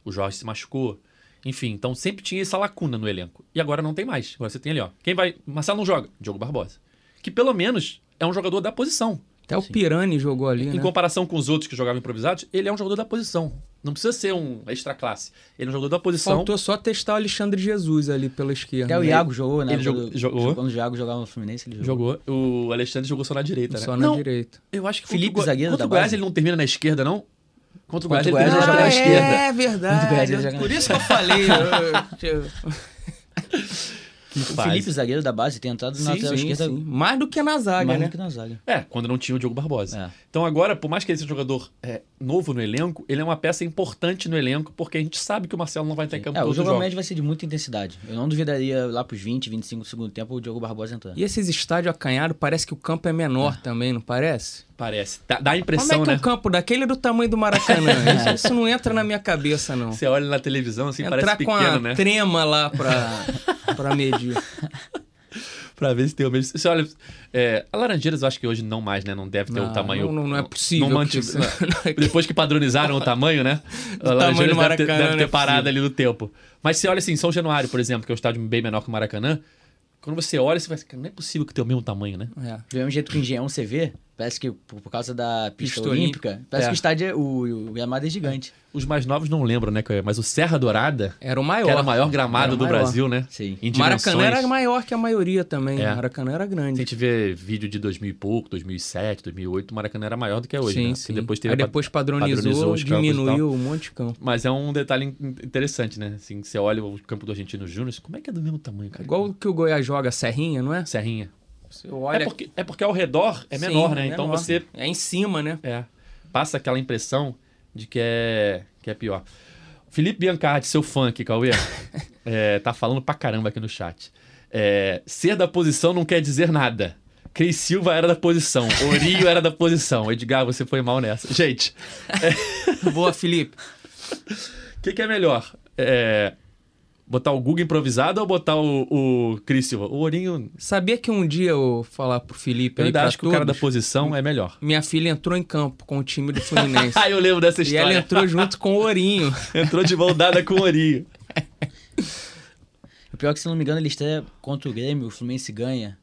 o Jorge se machucou. Enfim, então sempre tinha essa lacuna no elenco. E agora não tem mais. Agora você tem ali, ó. Quem vai. Marcelo não joga? Diogo Barbosa. Que pelo menos é um jogador da posição. Até o Pirani jogou ali, Em né? comparação com os outros que jogavam improvisados, ele é um jogador da posição. Não precisa ser um extra classe. Ele é um jogador da posição. Faltou só testar o Alexandre Jesus ali pela esquerda. Até o? Iago jogou, né? ele jogou- Quando- jogou. Quando o Iago jogava no Fluminense, ele jogou. Jogou. O Alexandre jogou só na direita, né? Só na não, direita. Eu acho que Felipe contra o zagueiro contra da o Goiás base. ele não termina na esquerda, não? Contra o Goiás ele termina Goiás na na esquerda. É verdade. ele joga Por isso que eu falei. eu- eu- Que O faz. Felipe, zagueiro da base, tem entrado na lateral esquerda sim. Mais do que na zaga, mais né? do que na zaga. É, quando não tinha o Diogo Barbosa. É. Então agora, por mais que ele seja um jogador é, novo no elenco, ele é uma peça importante no elenco, porque a gente sabe que o Marcelo não vai estar em campo É, o jogo jogos. médio vai ser de muita intensidade. Eu não duvidaria lá pros 20, 25 do segundo tempo o Diogo Barbosa entrar. E esses estádios acanhados, parece que o campo é menor também, não parece? Parece. Dá, dá a Como é impressão, que né? um campo daquele é do tamanho do Maracanã? isso, isso não entra na minha cabeça, não. Você olha na televisão, assim, Entrar parece com pequeno, a né? trema lá pra, pra medir. Pra ver se tem o mesmo. Você olha. É, a Laranjeiras eu acho que hoje não mais, né? Não deve ter o Não, tamanho. não- não é possível Não que mantive- isso- não. Depois que padronizaram o tamanho, né? A tamanho Laranjeiras do deve ter, Maracanã deve ter é parado ali no tempo. Mas você olha assim, São Januário, por exemplo, que é um estádio bem menor que o Maracanã. Quando você olha, você vai assim, "Cara, não é possível que tenha o mesmo tamanho, né? É. Do mesmo jeito que o Engenhão você vê, parece que por, causa da pista, Pista olímpica, parece É. que o estádio, é, o, o gramado é gigante. Os mais novos não lembram, né? Mas o Serra Dourada, Era o maior. que era o maior gramado o do maior. Brasil, né? Sim. Em Maracanã era maior que a maioria também. É. Maracanã era Se a grande. gente vê vídeo de 2000 e pouco, 2007, 2008, o Maracanã era maior do que é hoje, sim, né? sim. Depois teve Aí depois pa- padronizou, tal. diminuiu um monte de campo. Mas é um detalhe in- interessante, né? Assim, você olha o campo do Argentino Júnior, como é que é do mesmo tamanho, cara? Igual o que o Goiás joga, Serrinha, não é? Serrinha. Você olha... É, porque, é porque ao redor é Sim, menor, né? Então menor. você É em cima, né? é, passa aquela impressão de que é, que é pior. Felipe Biancardi, seu fã aqui, Cauê, é, tá falando pra caramba aqui no chat. É, ser da posição não quer dizer nada. Cris Silva era da posição, Orinho era da posição. Edgar, você foi mal nessa. Gente, Boa, Felipe. o que, que é melhor? É, Botar o Guga improvisado ou botar o, o Cris Silva? O Ourinho. Sabia que um dia eu falar pro Felipe Eu aí ainda acho que o cara da todos, posição é melhor. Minha filha entrou em campo com o time do Fluminense. Ah, eu lembro dessa e ela história. entrou junto com o Ourinho. Entrou de mão dada com o Ourinho. O pior é que, se não me engano, ele estreia contra o Grêmio, o Fluminense ganha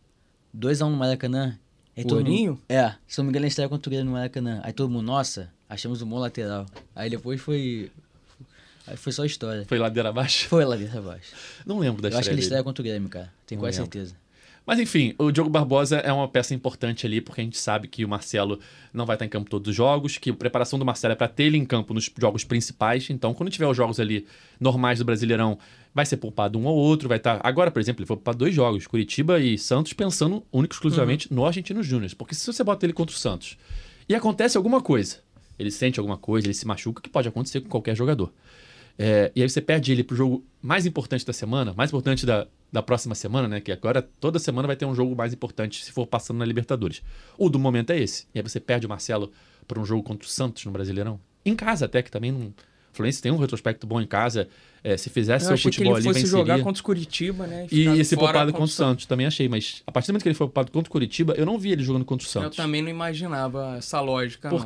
2x1 no Maracanã. Aí O todo mundo- Ourinho? É, se não me engano, ele estreia contra o Grêmio no Maracanã. Aí todo mundo, nossa, achamos um bom lateral. Aí depois foi. Aí foi só história. Foi ladeira abaixo? Foi lá dentro abaixo. Não lembro da Eu acho que história ele estreia contra o Grêmio, cara. Tenho Não quase lembro. certeza. Mas enfim, o Diogo Barbosa é uma peça importante ali, porque a gente sabe que o Marcelo não vai estar em campo todos os jogos, que a preparação do Marcelo é para ter ele em campo nos jogos principais. Então, quando tiver os jogos ali normais do Brasileirão, vai ser poupado um ou outro, vai estar. Agora, por exemplo, ele foi poupado dois jogos, Curitiba e Santos, pensando único e exclusivamente no Argentino Júnior. Porque se você bota ele contra o Santos e acontece alguma coisa, ele sente alguma coisa, ele se machuca, que pode acontecer com qualquer jogador. É, e aí você perde ele pro jogo mais importante da semana, mais importante da, da próxima semana, né? Que agora toda semana vai ter um jogo mais importante se for passando na Libertadores. O do momento é esse. E aí você perde o Marcelo para um jogo contra o Santos no Brasileirão. Em casa até, que também não. O Fluminense tem um retrospecto bom em casa. É, se fizesse Eu seu achei que futebol ele ali, fosse venceria. jogar contra o Curitiba, né? E ia ser poupado contra o Santos, também achei. Mas a partir do momento que ele foi poupado contra o Curitiba, eu não vi ele jogando contra o Eu Santos. também não imaginava essa lógica, não.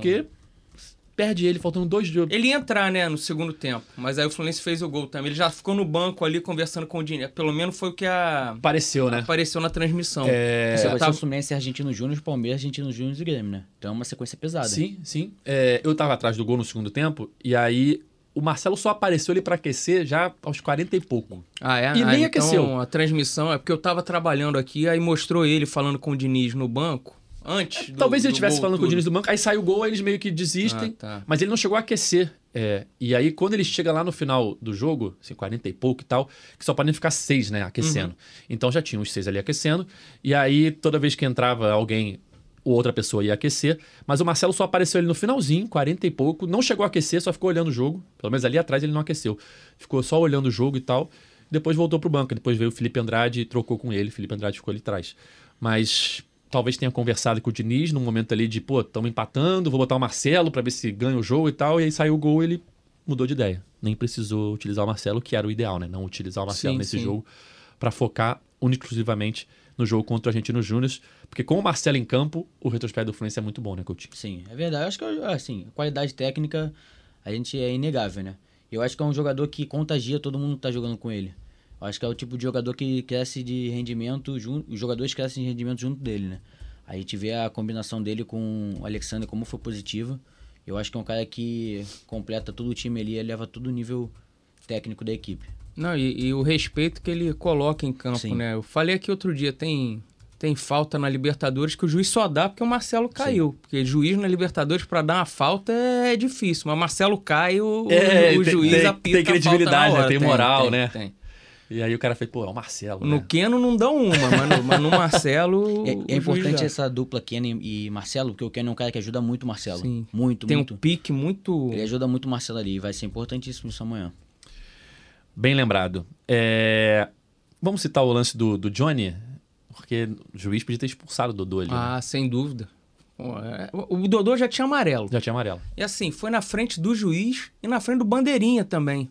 Perde ele, faltando dois jogos. Ele ia entrar, né, no segundo tempo. Mas aí o Fluminense fez o gol também. Ele já ficou no banco ali conversando com o Diniz. Pelo menos foi o que a... Pareceu, né? apareceu na transmissão. É, Você vai ser o Fluminense Argentino Júnior, Palmeiras, Argentino Júnior e Grêmio, né? Então é uma sequência pesada. Sim, sim. É, eu tava atrás do gol no segundo tempo, e aí o Marcelo só apareceu ali pra aquecer já aos 40 e pouco. Ah, é? E Ah, nem então aqueceu. a transmissão é porque eu tava trabalhando aqui, aí mostrou ele falando com o Diniz no banco, antes do, Talvez ele estivesse falando com o tudo. Diniz do banco, aí sai o gol, aí eles meio que desistem, Ah, tá. mas ele não chegou a aquecer. É, e aí, quando ele chega lá no final do jogo, assim, 40 e pouco e tal, que só podem ficar seis, né, aquecendo. Uhum. Então já tinha os seis ali aquecendo, e aí toda vez que entrava alguém, ou outra pessoa ia aquecer, mas o Marcelo só apareceu ali no finalzinho, 40 e pouco, não chegou a aquecer, só ficou olhando o jogo. Pelo menos ali atrás ele não aqueceu. Ficou só olhando o jogo e tal. Depois voltou pro banco. Depois veio o Felipe Andrade e trocou com ele. Felipe Andrade ficou ali atrás. Mas talvez tenha conversado com o Diniz num momento ali de, pô, estamos empatando, vou botar o Marcelo pra ver se ganha o jogo e tal. E aí saiu o gol e ele mudou de ideia. Nem precisou utilizar o Marcelo, que era o ideal, né? Não utilizar o Marcelo Sim, nesse sim. jogo pra focar exclusivamente no jogo contra o Argentino Júnior. Porque com o Marcelo em campo, o retrospecto do Fluminense é muito bom, né, Coutinho? Sim, é verdade. Eu acho que, assim, a qualidade técnica a gente é inegável, né? Eu acho que é um jogador que contagia todo mundo que tá jogando com ele. Acho que é o tipo de jogador que cresce de rendimento junto. Os jogadores crescem de rendimento junto dele, né? A gente vê a combinação dele com o Alexander como foi positiva. Eu acho que é um cara que completa todo o time ali e leva todo o nível técnico da equipe. Não, e, e o respeito que ele coloca em campo, Sim. né? Eu falei aqui outro dia, tem, tem falta na Libertadores que o juiz só dá porque o Marcelo caiu. Porque juiz na Libertadores pra dar uma falta é difícil, mas Marcelo cai, o, É, o tem- juiz tem- apita tem a falta credibilidade, na hora. né? Tem moral, tem, né? tem. E aí o cara fez, pô, é o Marcelo, No né? Keno não dão uma, mas no, mas no Marcelo. É, é importante essa dupla Kenny e Marcelo, porque o Kenny é um cara que ajuda muito o Marcelo. Sim. Muito, Tem muito. um pique muito. Ele ajuda muito o Marcelo ali. Vai ser importantíssimo isso amanhã. Bem lembrado. É, Vamos citar o lance do, do Johnny, porque o juiz podia ter expulsado o Dodô ali. né? Ah, sem dúvida. É, o Dodô já tinha amarelo. Já tinha amarelo. E assim, foi na frente do juiz e na frente do bandeirinha também.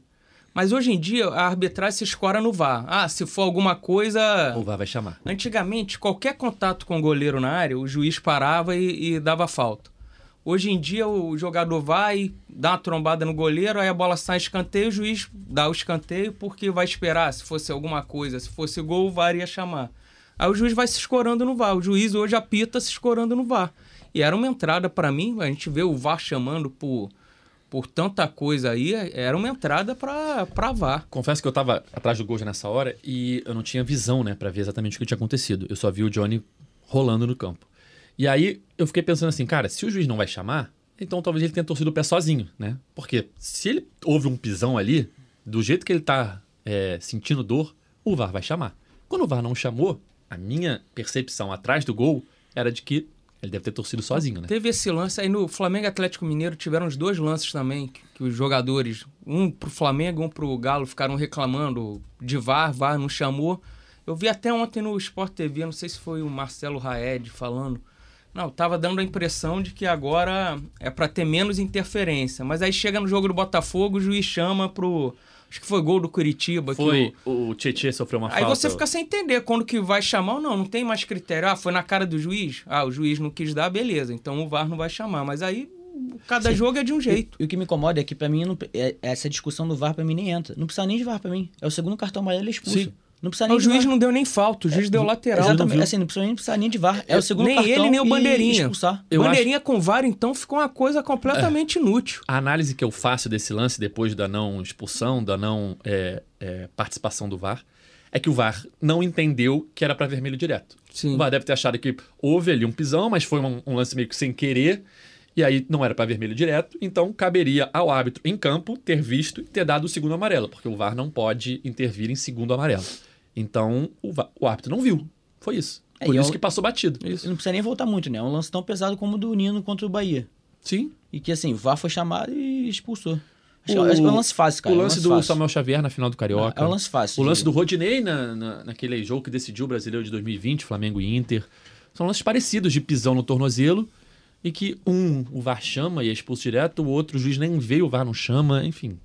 Mas hoje em dia a arbitragem se escora no VAR. Ah, se for alguma coisa. O VAR vai chamar. Antigamente, qualquer contato com o goleiro na área, o juiz parava e, e dava falta. Hoje em dia, o jogador vai, dá uma trombada no goleiro, aí a bola sai escanteio, o juiz dá o escanteio porque vai esperar. Se fosse alguma coisa, se fosse gol, o VAR ia chamar. Aí o juiz vai se escorando no VAR. O juiz hoje apita se escorando no VAR. E era uma entrada para mim, a gente vê o VAR chamando por, por tanta coisa aí, era uma entrada para VAR. Confesso que eu tava atrás do gol já nessa hora e eu não tinha visão, né, pra ver exatamente o que tinha acontecido. Eu só vi o Johnny rolando no campo. E aí eu fiquei pensando assim, cara, se o juiz não vai chamar, então talvez ele tenha torcido o pé sozinho, né? Porque se ele houve um pisão ali, do jeito que ele tá é, sentindo dor, o VAR vai chamar. Quando o VAR não chamou, a minha percepção atrás do gol era de que ele deve ter torcido sozinho, né? Teve esse lance aí no Flamengo Atlético Mineiro, tiveram os dois lances também, que, que os jogadores, um pro Flamengo, um pro Galo, ficaram reclamando de VAR, VAR não chamou. Eu vi até ontem no Sport TV, não sei se foi o Marcelo Raed falando. Não, tava dando a impressão de que agora é para ter menos interferência. Mas aí chega no jogo do Botafogo, o juiz chama pro, Acho que foi gol do Curitiba. Foi, que o... o Tietchan sofreu uma Aí falta. você fica sem entender quando que vai chamar ou não. Não tem mais critério. Ah, foi na cara do juiz? Ah, o juiz não quis dar, beleza. Então o VAR não vai chamar. Mas aí cada Sim. jogo é de um jeito. E o que me incomoda é que pra mim não- é- essa discussão do VAR pra mim nem entra. Não precisa nem de VAR pra mim. É o segundo cartão amarelo expulso. Sim. Não precisa nem o juiz não deu nem falta, o juiz deu lateral. Exatamente. Assim, não precisa nem, precisar nem de VAR. É o segundo nem cartão ele, nem o Bandeirinha. expulsar. Eu Bandeirinha com VAR, então, ficou uma coisa completamente inútil. A análise que eu faço desse lance depois da não expulsão, da não é, é, participação do VAR, é que o VAR não entendeu que era para vermelho direto. Sim. O VAR deve ter achado que houve ali um pisão, mas foi um, um lance meio que sem querer, e aí não era para vermelho direto, então caberia ao árbitro em campo ter visto e ter dado o segundo amarelo, porque o VAR não pode intervir em segundo amarelo. Então o, o árbitro não viu. Foi isso. É, Por e isso eu- que passou batido. E Não precisa nem voltar muito, né? É um lance tão pesado como o do Nino contra o Bahia. Sim. E que assim, o VAR foi chamado e expulsou. Acho, O- que- acho que é um lance fácil, cara. o é um lance lance do fácil. Samuel Xavier na final do Carioca. É um lance fácil. O lance do Rodinei na, na- naquele jogo que decidiu o brasileiro de 2020, Flamengo e Inter. São lances parecidos de pisão no tornozelo e que um o VAR chama e é expulso direto, o outro o juiz nem vê, o VAR não chama, enfim.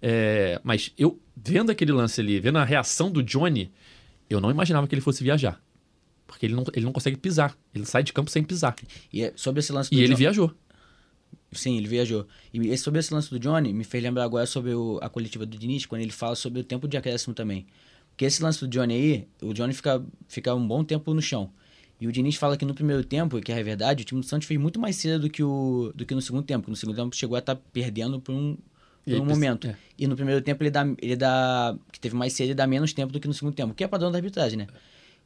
É, mas eu, vendo aquele lance ali, vendo a reação do Johnny, eu não imaginava que ele fosse viajar. Porque ele não, ele não consegue pisar. Ele sai de campo sem pisar. E é- sobre esse lance do E ele John- viajou. Sim, ele viajou. E sobre esse lance do Johnny, me fez lembrar agora sobre o- a coletiva do Diniz, quando ele fala sobre o tempo de acréscimo também. Porque esse lance do Johnny aí, o Johnny fica, fica um bom tempo no chão. E o Diniz fala que no primeiro tempo, que é verdade, o time do Santos fez muito mais cedo do que, o, do que no segundo tempo. que No segundo tempo chegou a estar perdendo por um, E aí um momento. é. E no primeiro tempo ele dá, ele dá. Que teve mais cedo, ele dá menos tempo do que no segundo tempo, que é padrão da arbitragem, né?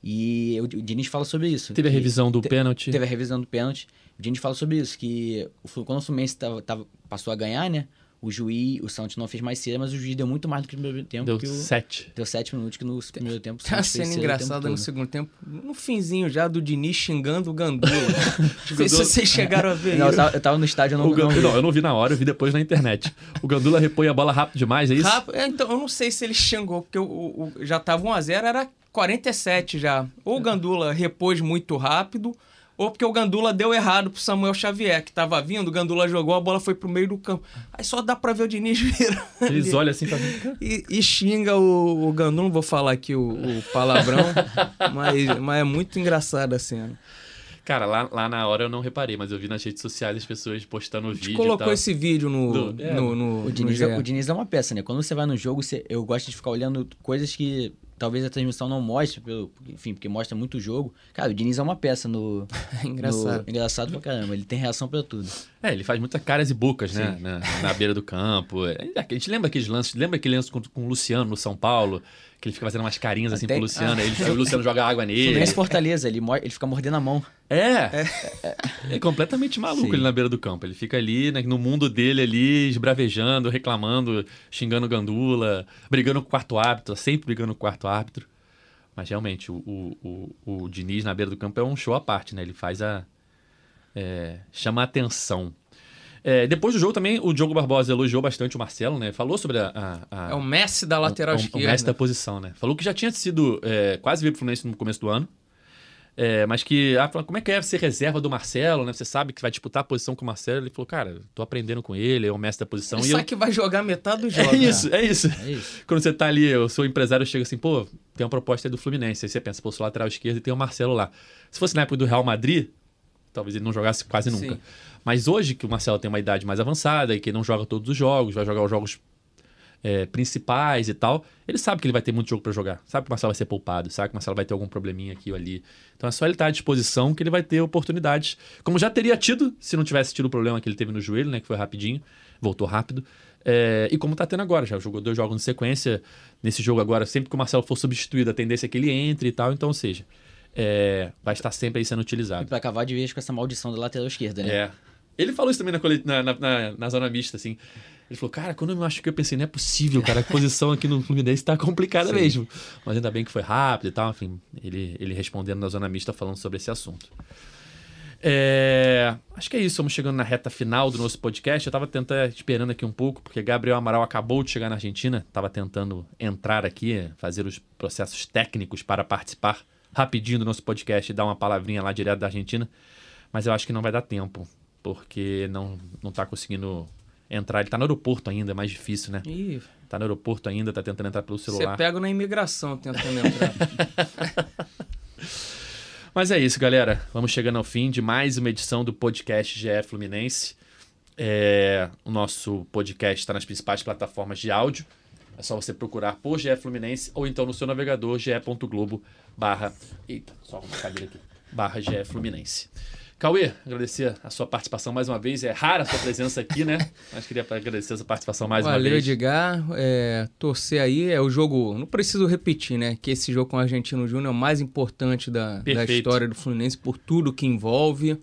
E o, o Diniz fala sobre isso. Teve a revisão do te- pênalti. Teve a revisão do pênalti. O Diniz fala sobre isso, que quando o Fluminense tava, tava- passou a ganhar, né? O juiz, o Santos não fez mais cedo, mas o juiz deu muito mais do que no primeiro tempo. Deu que o, sete. deu sete minutos que no primeiro tempo Tá sendo cedo o tempo engraçada no segundo tempo. No finzinho já do Diniz xingando o Gandula. Não sei se vocês chegaram a ver Não, eu tava, eu tava no estádio, eu não, O Gan- não vi. não, eu não vi na hora, eu vi depois na internet. O Gandula repõe a bola rápido demais, é isso? Rápido- é, então, eu não sei se ele xingou, porque o, o- o- já tava 1x0, era 47 já. Ou o Gandula repôs muito rápido, ou porque o Gandula deu errado pro Samuel Xavier, que tava vindo, o Gandula jogou, a bola foi pro meio do campo. Aí só dá pra ver o Diniz virando. Eles olham assim pra mim. E, e xinga o, o Gandula, não vou falar aqui o, o palavrão, mas, mas é muito engraçada a cena. Cara, lá, lá na hora eu não reparei, mas eu vi nas redes sociais as pessoas postando o A gente vídeo. e colocou tal. esse vídeo no, Do- é, no, no, O Diniz, no é, o Diniz é uma peça, né? Quando você vai no jogo, você- eu gosto de ficar olhando coisas que talvez a transmissão não mostre, pelo, enfim, porque mostra muito o jogo. Cara, o Diniz é uma peça no. É engraçado. no- engraçado pra caramba. Ele tem reação pra tudo. É, ele faz muitas caras e bocas, né? Na, na beira do campo. É, A gente lembra aqueles lances, lembra aquele lance com, com o Luciano no São Paulo? Que ele fica fazendo umas carinhas assim Até- pro Luciano, ele, o Luciano joga água nele. Fluminense Fortaleza, ele, ele fica mordendo a mão. É, é completamente maluco Sim. ele na beira do campo. Ele fica ali, né, no mundo dele ali, esbravejando, reclamando, xingando Gandula, brigando com o quarto árbitro, sempre brigando com o quarto árbitro. Mas realmente, o, o, o, o Diniz na beira do campo é um show à parte, né? Ele faz a. é, chama a atenção. É, depois do jogo também, o Diogo Barbosa elogiou bastante o Marcelo, né? Falou sobre a. a- a- É o Messi da lateral o, esquerda. O mestre da posição, né? Falou que já tinha sido. é, quase veio pro Fluminense no começo do ano. É, mas que. Ah, como é que é ser reserva do Marcelo, né? Você sabe que vai disputar a posição com o Marcelo. Ele falou, cara, tô aprendendo com ele, é o mestre da posição. Ele e sabe eu- que vai jogar metade do É jogo. né? isso, é isso. É isso. Quando você tá ali, o seu empresário chega assim, pô, tem uma proposta aí do Fluminense. Aí você pensa, pô, sou lateral esquerdo e tem o Marcelo lá. Se fosse na época do Real Madrid, talvez ele não jogasse quase nunca. Sim. Mas hoje, que o Marcelo tem uma idade mais avançada e que não joga todos os jogos, vai jogar os jogos é, principais e tal, ele sabe que ele vai ter muito jogo pra jogar. Sabe que o Marcelo vai ser poupado, sabe que o Marcelo vai ter algum probleminha aqui ou ali. Então é só ele estar à disposição que ele vai ter oportunidades. Como já teria tido, se não tivesse tido o problema que ele teve no joelho, né? Que foi rapidinho, voltou rápido. É, e como tá tendo agora, já jogou dois jogos em sequência. Nesse jogo agora, sempre que o Marcelo for substituído, a tendência é que ele entre e tal. Então, ou seja, é, vai estar sempre aí sendo E utilizado. pra acabar de vez com essa maldição da lateral esquerda, né? É. Ele falou isso também na, na, na, na- na zona mista, assim. Ele falou, cara, quando eu me machuquei, eu pensei, não é possível, cara, a posição aqui no Fluminense tá complicada Sim. mesmo. Mas ainda bem que foi rápido e tal, enfim, ele, ele respondendo na zona mista falando sobre esse assunto. É, acho que é isso, estamos chegando na reta final do nosso podcast. Eu tava tentando, esperando aqui um pouco, porque Gabriel Amaral acabou de chegar na Argentina, tava tentando entrar aqui, fazer os processos técnicos para participar rapidinho do nosso podcast e dar uma palavrinha lá direto da Argentina, mas eu acho que não vai dar tempo, porque não, não tá conseguindo entrar. Ele tá no aeroporto ainda, é mais difícil, né? Ih, Tá no aeroporto ainda, tá tentando entrar pelo você celular. pega na imigração tentando entrar. Mas é isso, galera. Vamos chegando ao fim de mais uma edição do podcast GE Fluminense. É, o nosso podcast está nas principais plataformas de áudio. É só você procurar por GE Fluminense ou então no seu navegador ge.globo barra... Eita, só arrumar a cadeira aqui. Barra GE Fluminense. Cauê, agradecer a sua participação mais uma vez. É rara a sua presença aqui, né? Mas queria agradecer a sua participação mais uma Valeu, vez. Edgar. É, torcer aí é o jogo. Não preciso repetir, né? Que esse jogo com o Argentino Júnior é o mais importante da, da história do Fluminense por tudo que envolve.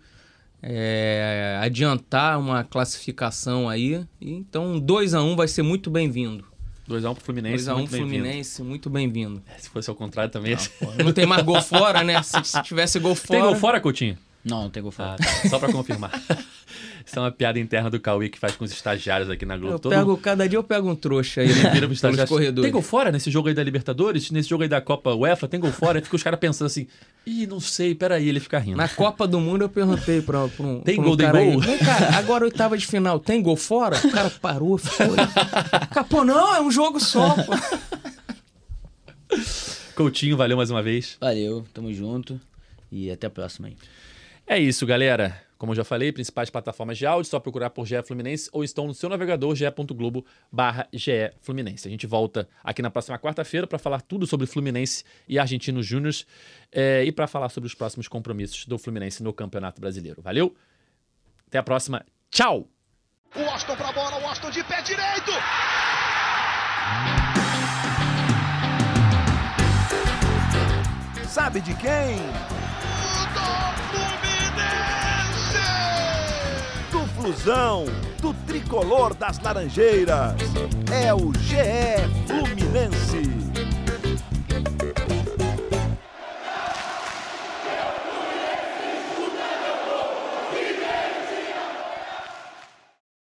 É, adiantar uma classificação aí. Então, 2 a 1 vai ser muito bem-vindo. 2x1 pro Fluminense. 2 a 1 muito bem-vindo. Fluminense, muito bem-vindo. Se fosse ao contrário também. Não tem mais gol fora, né? Se, se tivesse gol fora. Tem gol fora, Coutinho? Não, não tem gol fora. Ah, tá. Só pra confirmar. Isso é uma piada interna do Cauê que faz com os estagiários aqui na Globo. Eu Todo pego, cada dia eu pego um trouxa aí, né? vira pelos estagiário. corredores. Tem gol fora nesse jogo aí da Libertadores? Nesse jogo aí da Copa UEFA? Tem gol fora? Aí fica os caras pensando assim, ih, não sei, peraí, ele fica rindo. Na Copa do Mundo eu perguntei pra, pra um. Tem pra um Golden cara aí, Goal? "Vem, cara, agora oitava de final, tem gol fora? O cara parou, ficou. Capô, não, é um jogo só, pô. Coutinho, valeu mais uma vez. Valeu, tamo junto. E até a próxima aí. É isso, galera. Como eu já falei, principais plataformas de áudio, só procurar por GE Fluminense ou estão no seu navegador ge.globo barra GE Fluminense. A gente volta aqui na próxima quarta-feira para falar tudo sobre Fluminense e Argentinos Júniors eh, e para falar sobre os próximos compromissos do Fluminense no Campeonato Brasileiro. Valeu? Até a próxima. Tchau! O Washington pra bola, o Washington de pé direito. Sabe de quem? Do Flusão, do tricolor das Laranjeiras. É o GE Fluminense.